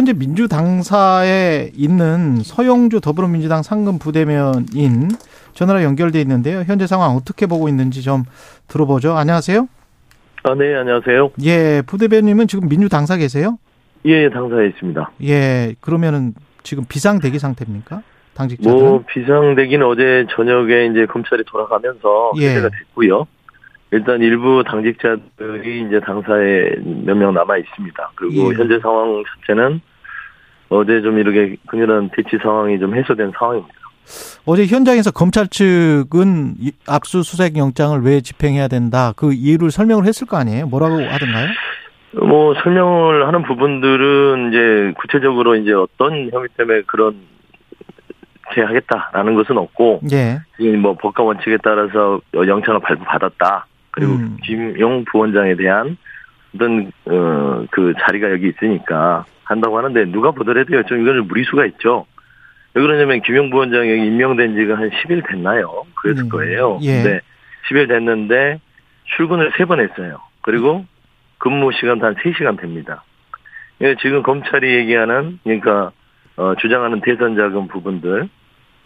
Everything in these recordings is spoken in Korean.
현재 민주당사에 있는 서영주 더불어민주당 상근 부대면인 전화로 연결돼 있는데요. 현재 상황 어떻게 보고 있는지 좀 들어보죠. 안녕하세요. 아, 네, 안녕하세요. 예, 부대변님은 지금 민주당사 계세요? 예, 당사에 있습니다. 예, 그러면은 지금 비상 대기 상태입니까? 당직자들? 뭐 비상 대기는 어제 저녁에 이제 검찰이 돌아가면서 예. 해제가 됐고요. 일단 일부 당직자들이 이제 당사에 몇 명 남아 있습니다. 그리고 예. 현재 상황 자체는 어제 좀 이렇게 그녀는 대치 상황이 좀 해소된 상황입니다. 어제 현장에서 검찰 측은 이- 압수수색 영장을 왜 집행해야 된다 그 이유를 설명을 했을 거 아니에요? 뭐라고 하던가요? 뭐 설명을 하는 부분들은 이제 구체적으로 이제 어떤 혐의 때문에 그런 게 하겠다라는 것은 없고 예, 지금 뭐 법과 원칙에 따라서 영장을 발부받았다. 그리고 음. 김용 부원장에 대한 어떤 어 그 자리가 여기 있으니까 한다고 하는데 누가 보더라도요. 좀 이거는 무리수가 있죠. 왜 그러냐면 김용 부원장이 임명된 지가 한 10일 됐나요? 그랬을 음. 거예요. 예. 근데 10일 됐는데 출근을 3번 했어요. 그리고 근무 시간도 한 3시간 됩니다. 예, 지금 검찰이 얘기하는 그러니까 어, 주장하는 대선 자금 부분들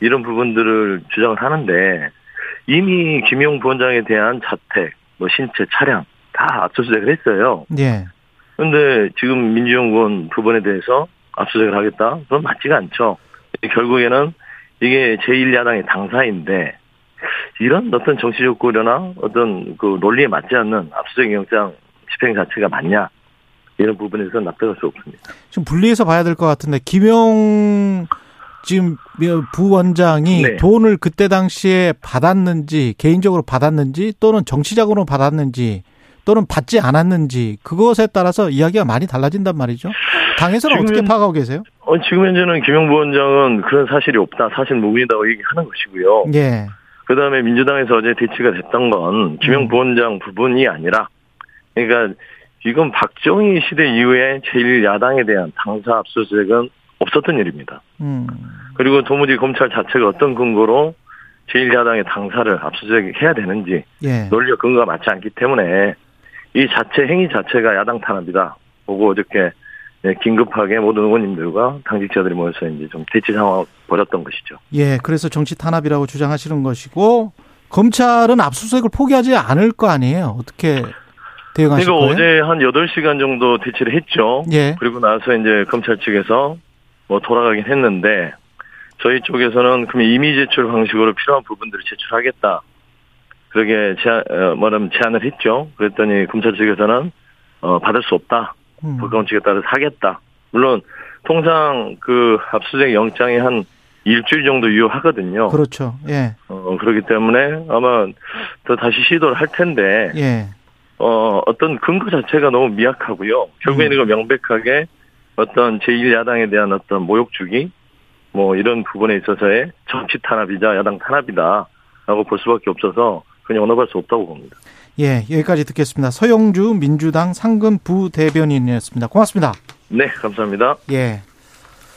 이런 부분들을 주장을 하는데 이미 김용 부원장에 대한 자택, 뭐 신체, 차량 다 압수수색을 했어요. 예, 근데 지금 민주연구원 부분에 대해서 압수수색을 하겠다? 그건 맞지가 않죠. 결국에는 이게 제1야당의 당사인데 이런 어떤 정치적 고려나 어떤 그 논리에 맞지 않는 압수수색 영장 집행 자체가 맞냐 이런 부분에서 납득할 수 없습니다. 좀 분리해서 봐야 될 것 같은데 김용 지금 부원장이 네. 돈을 그때 당시에 받았는지 개인적으로 받았는지 또는 정치적으로 받았는지 또는 받지 않았는지 그것에 따라서 이야기가 많이 달라진단 말이죠. 당에서는 어떻게 파악하고 계세요? 어, 지금 현재는 김용 부원장은 그런 사실이 없다, 사실 무근이다고 얘기하는 것이고요. 예, 그 다음에 민주당에서 어제 대치가 됐던 건 김용 음. 부원장 부분이 아니라, 그러니까 이건 박정희 시대 이후에 제1야당에 대한 당사 압수수색은 없었던 일입니다. 음, 그리고 도무지 검찰 자체가 어떤 근거로 제1야당의 당사를 압수수색해야 되는지 예, 논리적 근거가 맞지 않기 때문에 이 자체 행위 자체가 야당 탄압이다. 보고 어저께 예, 긴급하게 모든 의원님들과 당직자들이 모여서 이제 좀 대치 상황을 벌였던 것이죠. 예. 그래서 정치 탄압이라고 주장하시는 것이고 검찰은 압수수색을 포기하지 않을 거 아니에요. 어떻게 대응하실 거예요? 어제 한 8시간 정도 대치를 했죠. 예, 그리고 나서 이제 검찰 측에서 뭐 돌아가긴 했는데 저희 쪽에서는 그럼 이미 제출 방식으로 필요한 부분들을 제출하겠다. 그렇게 제안, 어, 뭐냐면 제안을 했죠. 그랬더니 검찰 측에서는 어, 받을 수 없다. 음, 법과 원칙에 따라서 하겠다. 물론 통상 그 압수수색 영장이 한 일주일 정도 유효하거든요. 그렇죠. 예, 어, 그렇기 때문에 아마 더 다시 시도를 할 텐데 예, 어, 어떤 근거 자체가 너무 미약하고요. 결국에는 이거 명백하게 어떤 제1야당에 대한 어떤 모욕 주기, 뭐 이런 부분에 있어서의 정치 탄압이자 야당 탄압이다 라고 볼 수밖에 없어서 그냥 언급할 수 없다고 봅니다. 예. 여기까지 듣겠습니다. 서영주 민주당 상근 부대변인이었습니다. 고맙습니다. 네, 감사합니다. 예.